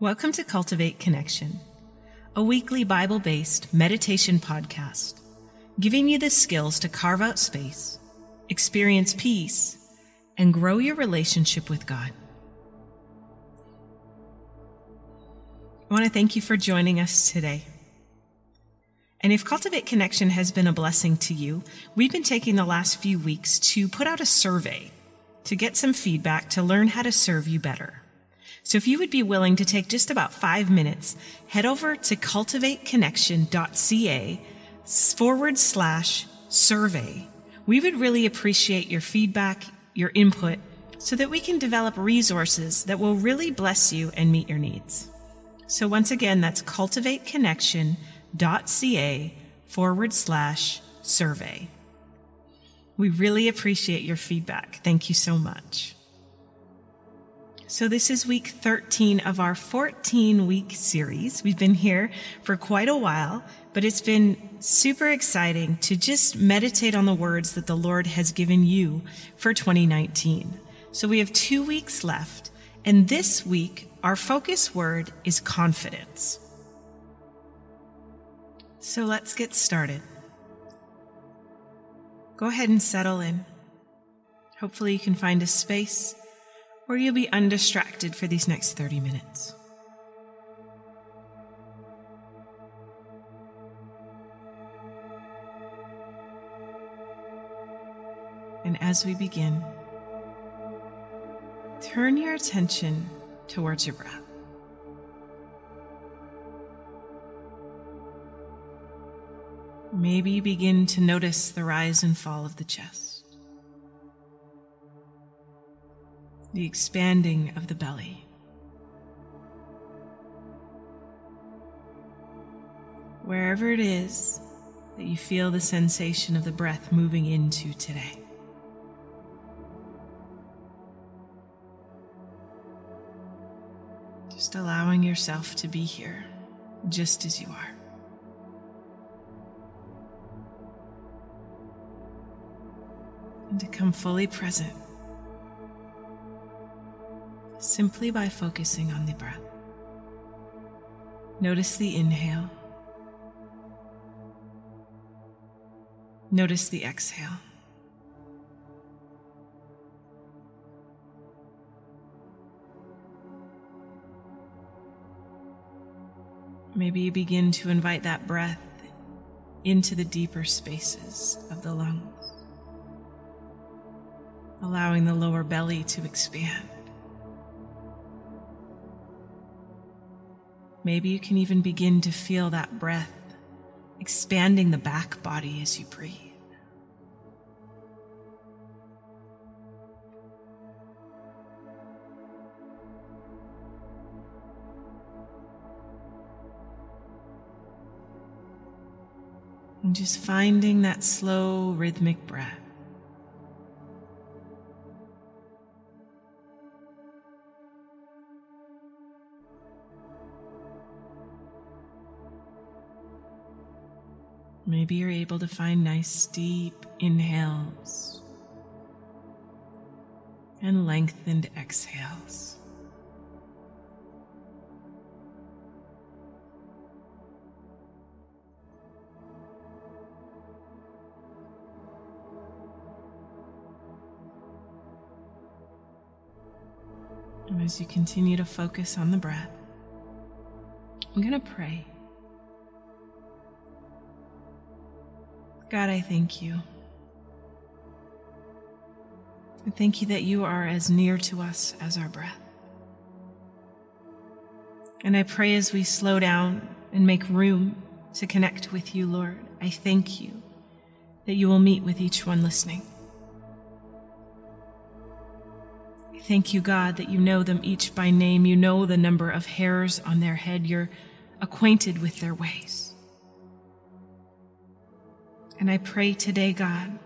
Welcome to Cultivate Connection, a weekly Bible based meditation podcast, giving you the skills to carve out space, experience peace, and grow your relationship with God. I want to thank you for joining us today. And if Cultivate Connection has been a blessing to you, we've been taking the last few weeks to put out a survey to get some feedback to learn how to serve you better. So if you would be willing to take just about five minutes, head over to cultivateconnection.ca forward slash survey. We would really appreciate your feedback, your input, so that we can develop resources that will really bless you and meet your needs. So once again, that's cultivateconnection.ca forward slash survey. We really appreciate your feedback. Thank you so much. So, this is week 13 of our 14 week series. We've been here for quite a while, but it's been super exciting to just meditate on the words that the Lord has given you for 2019. So, we have two weeks left, and this week, our focus word is confidence. So, let's get started. Go ahead and settle in. Hopefully, you can find a space or you'll be undistracted for these next 30 minutes. And as we begin, turn your attention towards your breath. Maybe begin to notice the rise and fall of the chest. The expanding of the belly. Wherever it is that you feel the sensation of the breath moving into today. Just allowing yourself to be here just as you are. And to come fully present simply by focusing on the breath. Notice the inhale. Notice the exhale. Maybe you begin to invite that breath into the deeper spaces of the lungs, allowing the lower belly to expand. Maybe you can even begin to feel that breath expanding the back body as you breathe. And just finding that slow rhythmic breath. Maybe you're able to find nice deep inhales and lengthened exhales. And as you continue to focus on the breath, I'm going to pray. God, I thank you. I thank you that you are as near to us as our breath. And I pray as we slow down and make room to connect with you, Lord, I thank you that you will meet with each one listening. I thank you, God, that you know them each by name. You know the number of hairs on their head. You're acquainted with their ways. And I pray today, God,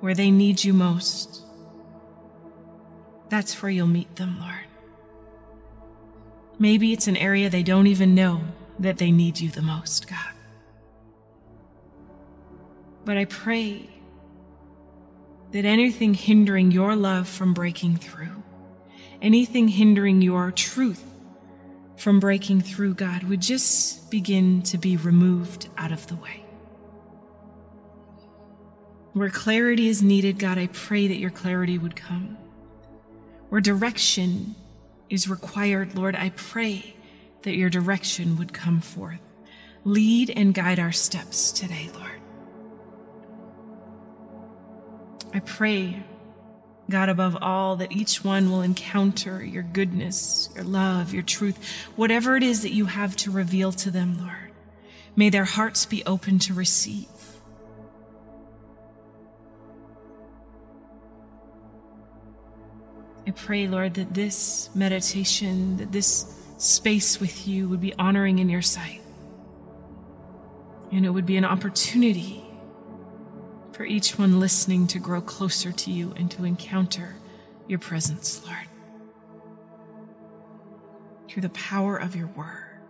where they need you most, that's where you'll meet them, Lord. Maybe it's an area they don't even know that they need you the most, God. But I pray that anything hindering your love from breaking through, anything hindering your truth from breaking through, God, would just begin to be removed out of the way. Where clarity is needed, God, I pray that your clarity would come. Where direction is required, Lord, I pray that your direction would come forth. Lead and guide our steps today, Lord. I pray, God, above all, that each one will encounter your goodness, your love, your truth, whatever it is that you have to reveal to them, Lord. May their hearts be open to receive. I pray, Lord, that this meditation, that this space with you would be honoring in your sight. And it would be an opportunity for each one listening to grow closer to you and to encounter your presence, Lord. Through the power of your word,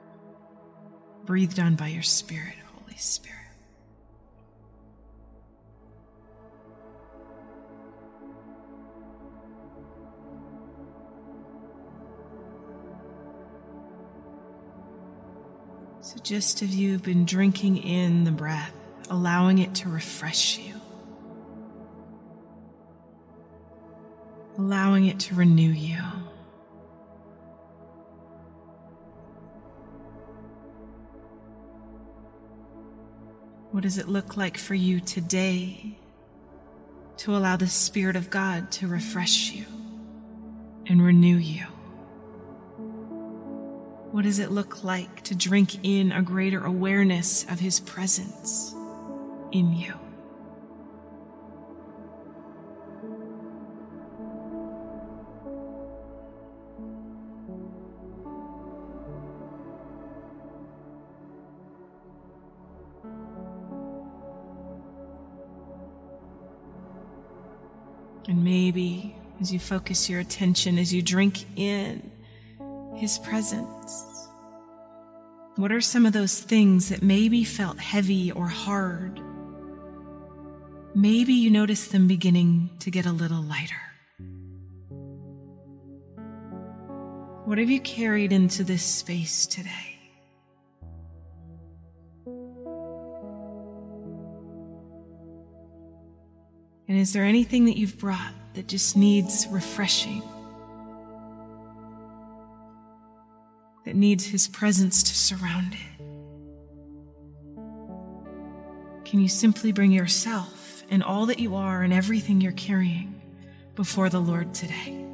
breathed on by your Spirit, Holy Spirit. So, just as you've been drinking in the breath, allowing it to refresh you, allowing it to renew you. What does it look like for you today to allow the Spirit of God to refresh you and renew you? What does it look like to drink in a greater awareness of His presence in you? And maybe as you focus your attention, as you drink in His presence, what are some of those things that maybe felt heavy or hard? Maybe you notice them beginning to get a little lighter. What have you carried into this space today? And is there anything that you've brought that just needs refreshing? That needs His presence to surround it? Can you simply bring yourself and all that you are and everything you're carrying before the Lord today?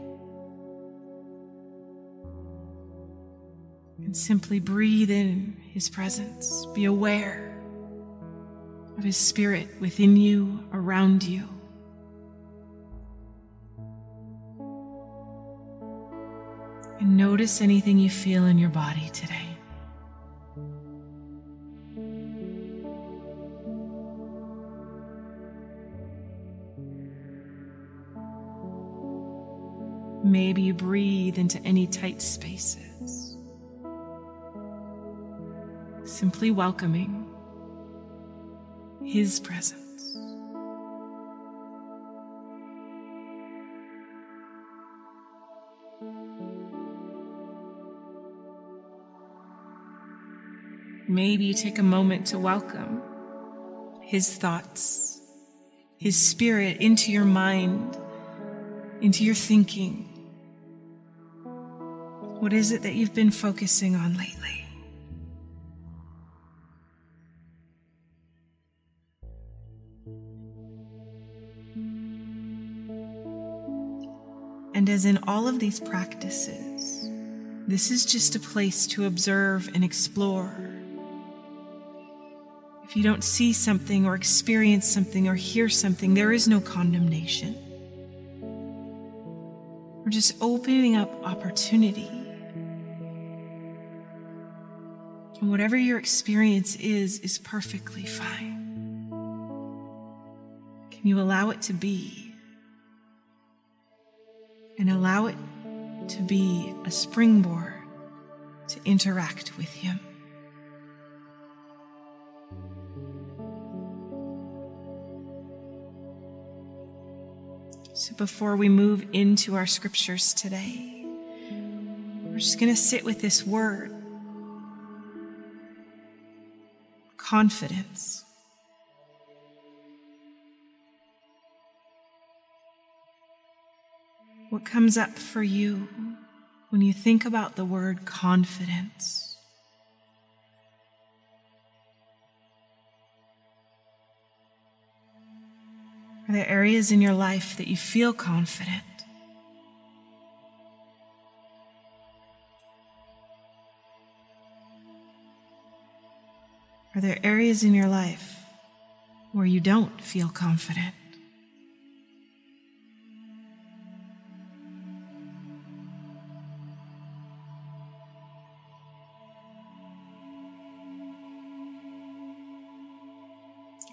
And simply breathe in His presence. Be aware of His Spirit within you, around you. And notice anything you feel in your body today. Maybe you breathe into any tight spaces. Simply welcoming His presence. Maybe take a moment to welcome His thoughts, His Spirit into your mind, into your thinking. What is it that you've been focusing on lately? And as in all of these practices, this is just a place to observe and explore if you don't see something or experience something or hear something, there is no condemnation. We're just opening up opportunity. And whatever your experience is, is perfectly fine. Can you allow it to be? And allow it to be a springboard to interact with Him. Before we move into our scriptures today, We're just going to sit with this word confidence. What comes up for you when you think about the word confidence? Are there areas in your life that you feel confident? Are there areas in your life where you don't feel confident?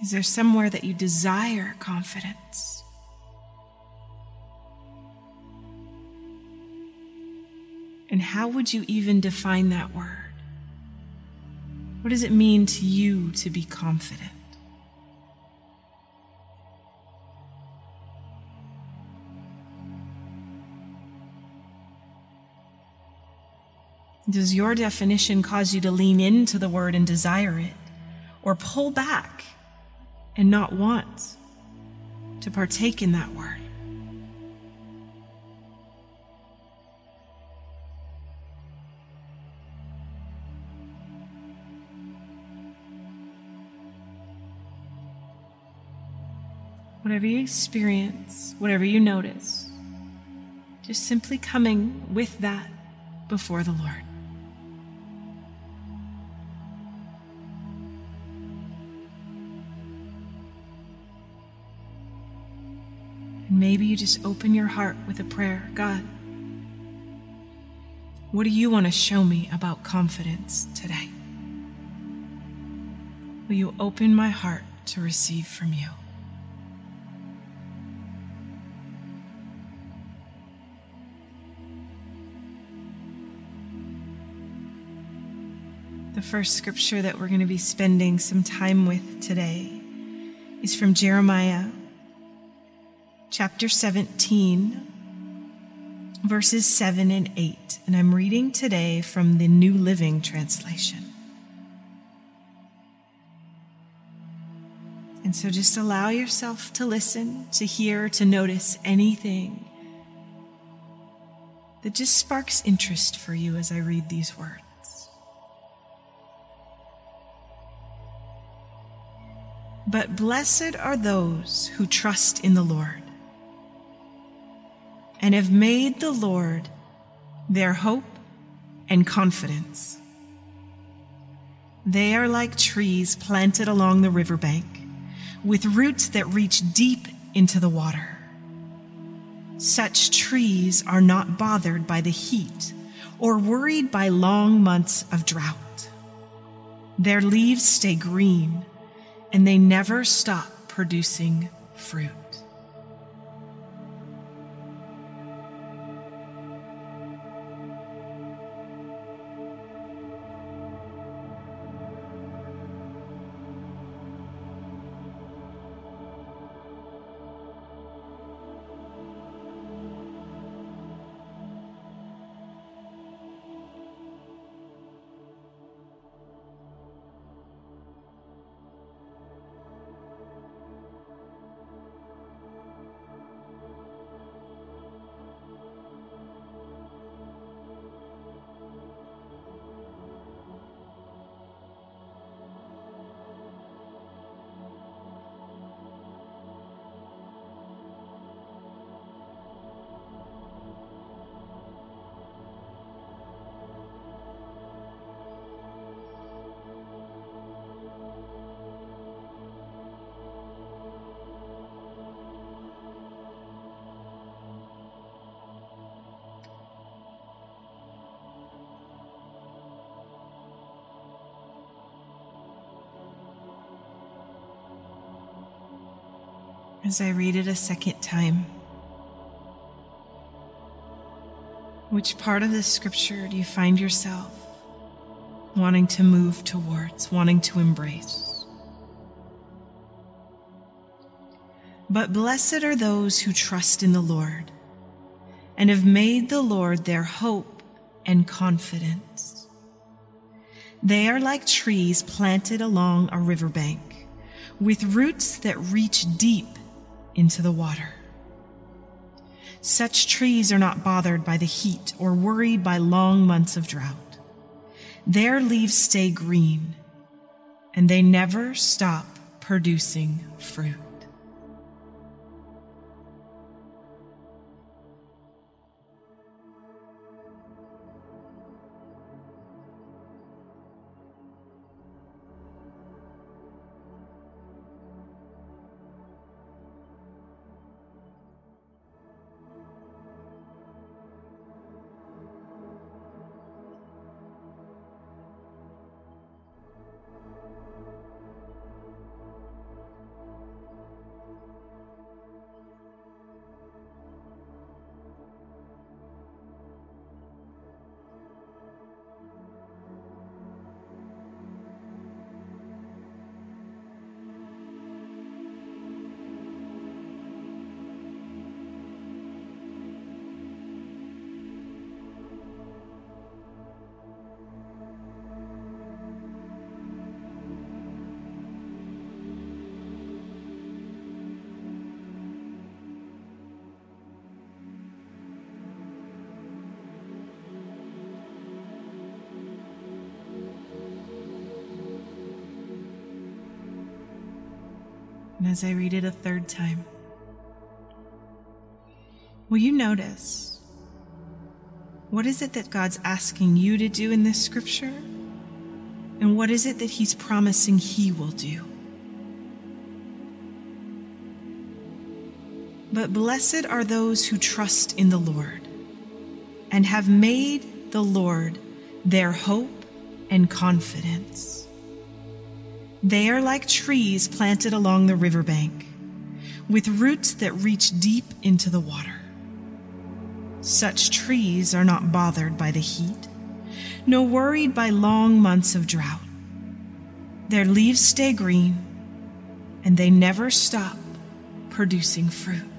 Is there somewhere that you desire confidence? And how would you even define that word? What does it mean to you to be confident? Does your definition cause you to lean into the word and desire it, or pull back and not want to partake in that word? whatever you experience, whatever you notice, just simply coming with that before the Lord. Maybe you just open your heart with a prayer God, what do you want to show me about confidence today? Will you open my heart to receive from you? The first scripture that we're going to be spending some time with today is from Jeremiah chapter 17, verses 7 and 8. And I'm reading today from the New Living Translation. And so just allow yourself to listen, to hear, to notice anything that just sparks interest for you as I read these words. But blessed are those who trust in the Lord and have made the Lord their hope and confidence. They are like trees planted along the riverbank with roots that reach deep into the water. Such trees are not bothered by the heat or worried by long months of drought. Their leaves stay green and they never stop producing fruit. As I read it a second time. Which part of this scripture do you find yourself wanting to move towards, wanting to embrace? But blessed are those who trust in the Lord and have made the Lord their hope and confidence. They are like trees planted along a riverbank with roots that reach deep into the water. Such trees are not bothered by the heat or worried by long months of drought. Their leaves stay green and they never stop producing fruit. And as I read it a third time, will you notice what is it that God's asking you to do in this scripture? And what is it that He's promising He will do? But blessed are those who trust in the Lord and have made the Lord their hope and confidence. They are like trees planted along the riverbank, with roots that reach deep into the water. Such trees are not bothered by the heat, nor worried by long months of drought. Their leaves stay green, and they never stop producing fruit.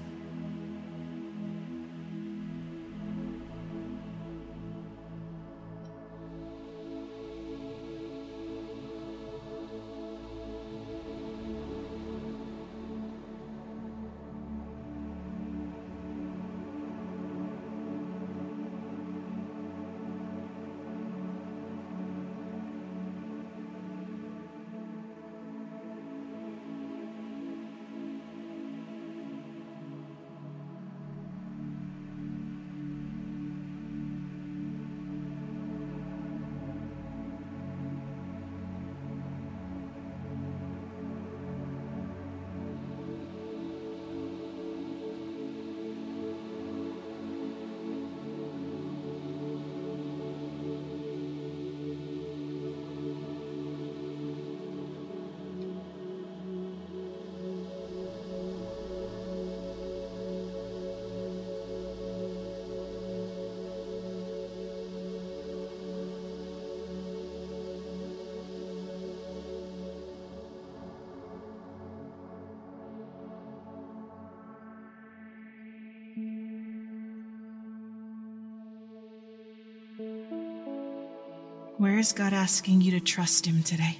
Where is God asking you to trust Him today?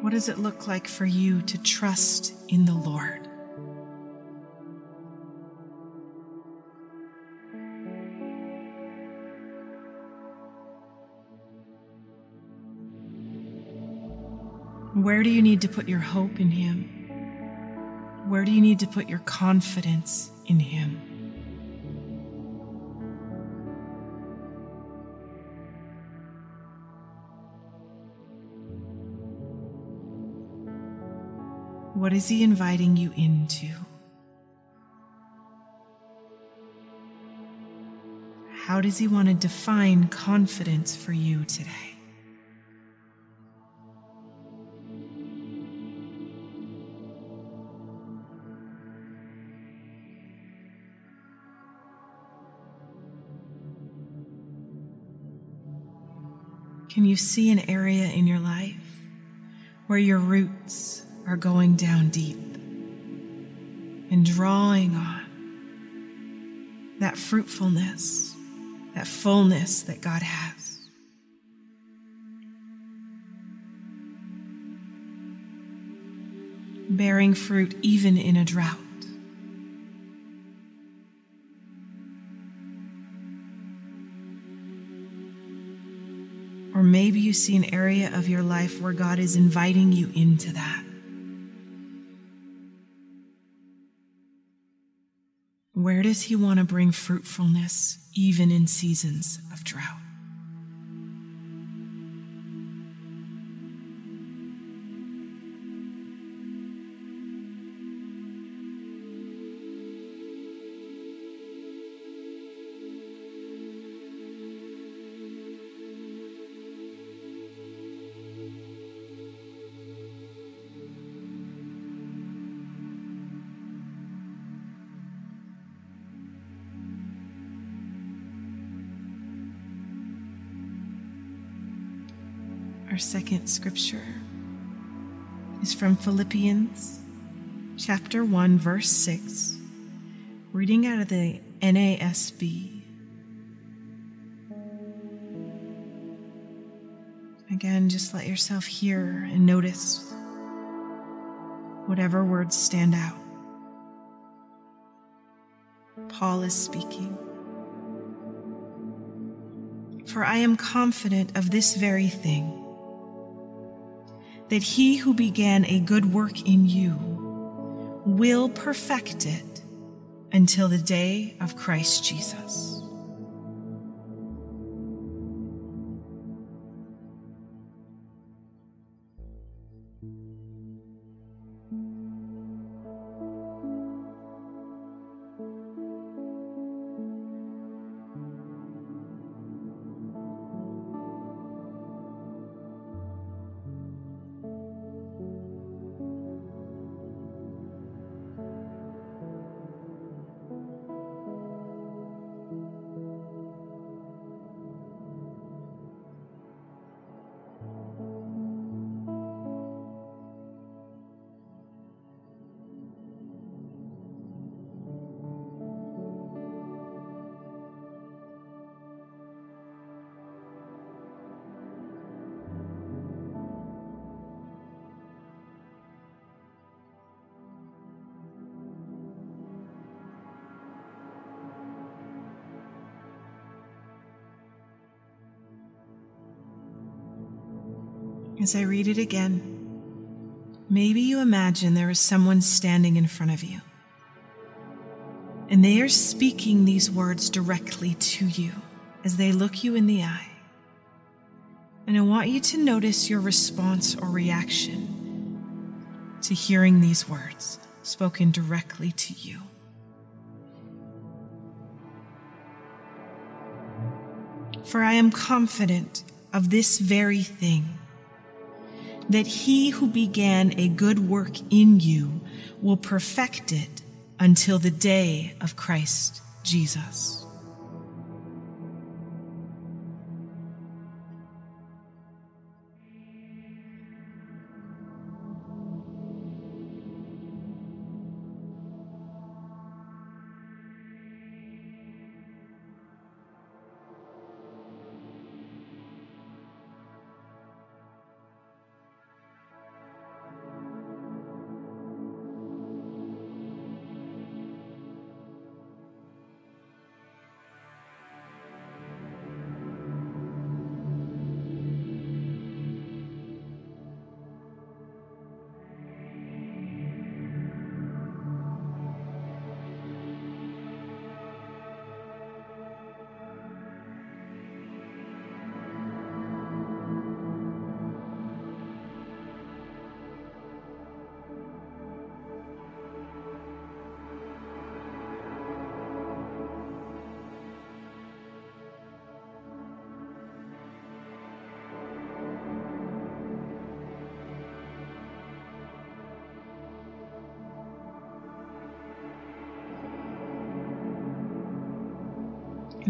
What does it look like for you to trust in the Lord? Where do you need to put your hope in Him? Where do you need to put your confidence in Him? What is He inviting you into? How does He want to define confidence for you today? Can you see an area in your life where your roots are going down deep and drawing on that fruitfulness, that fullness that God has. Bearing fruit even in a drought. Maybe you see an area of your life where God is inviting you into that. Where does He want to bring fruitfulness even in seasons of drought? Second scripture is from Philippians chapter 1, verse 6, reading out of the NASB. Again, just let yourself hear and notice whatever words stand out. Paul is speaking. For I am confident of this very thing that he who began a good work in you will perfect it until the day of Christ Jesus. As I read it again, maybe you imagine there is someone standing in front of you, and they are speaking these words directly to you as they look you in the eye. And I want you to notice your response or reaction to hearing these words spoken directly to you. For I am confident of this very thing that he who began a good work in you will perfect it until the day of Christ Jesus.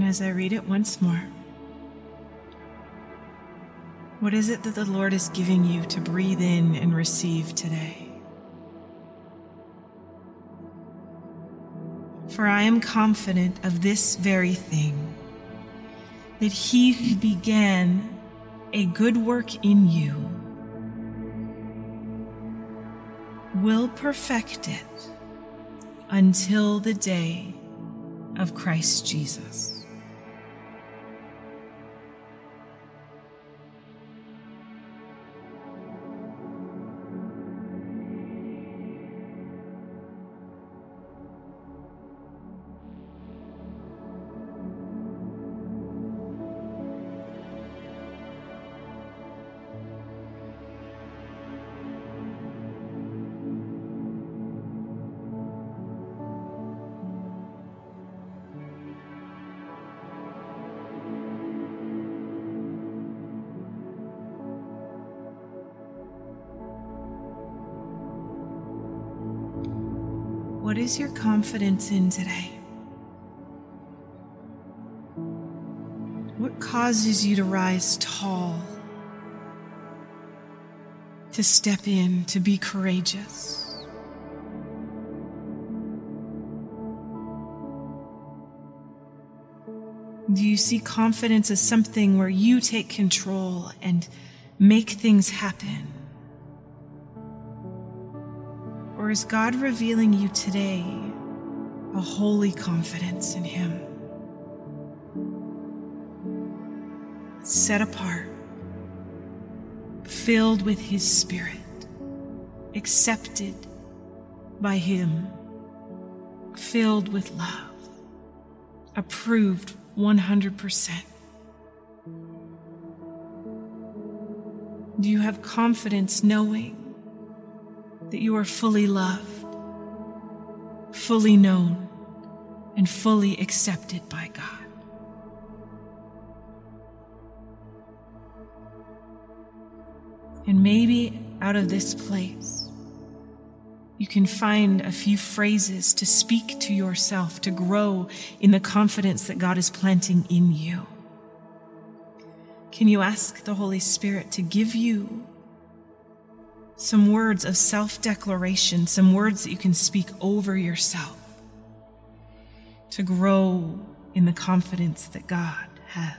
And as I read it once more, what is it that the Lord is giving you to breathe in and receive today? For I am confident of this very thing that he who began a good work in you will perfect it until the day of Christ Jesus. Your confidence in today? What causes you to rise tall, to step in, to be courageous? Do you see confidence as something where you take control and make things happen? Is God revealing you today a holy confidence in Him? Set apart, filled with His Spirit, accepted by Him, filled with love, approved 100%. Do you have confidence knowing that you are fully loved, fully known, and fully accepted by God. And maybe out of this place, you can find a few phrases to speak to yourself, to grow in the confidence that God is planting in you. Can you ask the Holy Spirit to give you some words of self declaration, some words that you can speak over yourself to grow in the confidence that God has.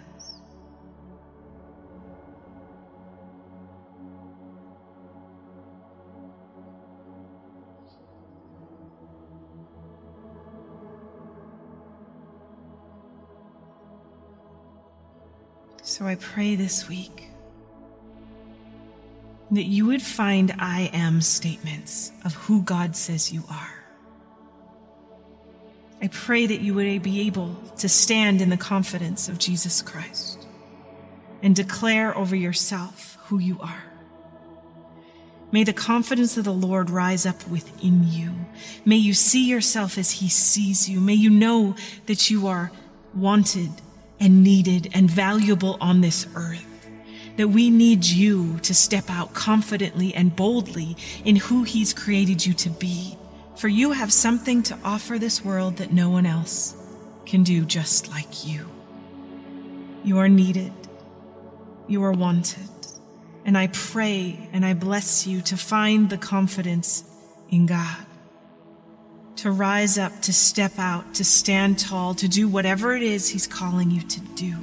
So I pray this week that you would find I am statements of who God says you are. I pray that you would be able to stand in the confidence of Jesus Christ and declare over yourself who you are. May the confidence of the Lord rise up within you. May you see yourself as he sees you. May you know that you are wanted and needed and valuable on this earth that we need you to step out confidently and boldly in who He's created you to be. For you have something to offer this world that no one else can do just like you. You are needed. You are wanted. And I pray and I bless you to find the confidence in God, to rise up, to step out, to stand tall, to do whatever it is He's calling you to do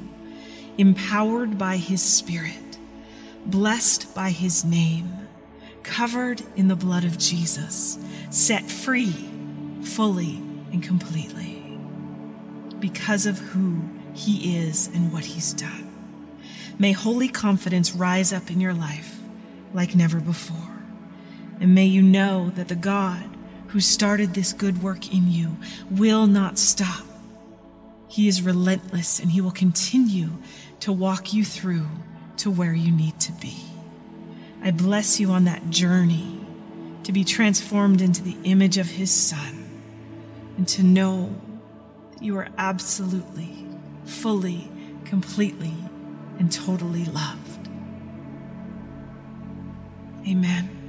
empowered by His Spirit, blessed by His name, covered in the blood of Jesus, set free fully and completely because of who He is and what He's done. May holy confidence rise up in your life like never before. And may you know that the God who started this good work in you will not stop. He is relentless and he will continue to walk you through to where you need to be. I bless you on that journey to be transformed into the image of His Son and to know that you are absolutely, fully, completely, and totally loved. Amen.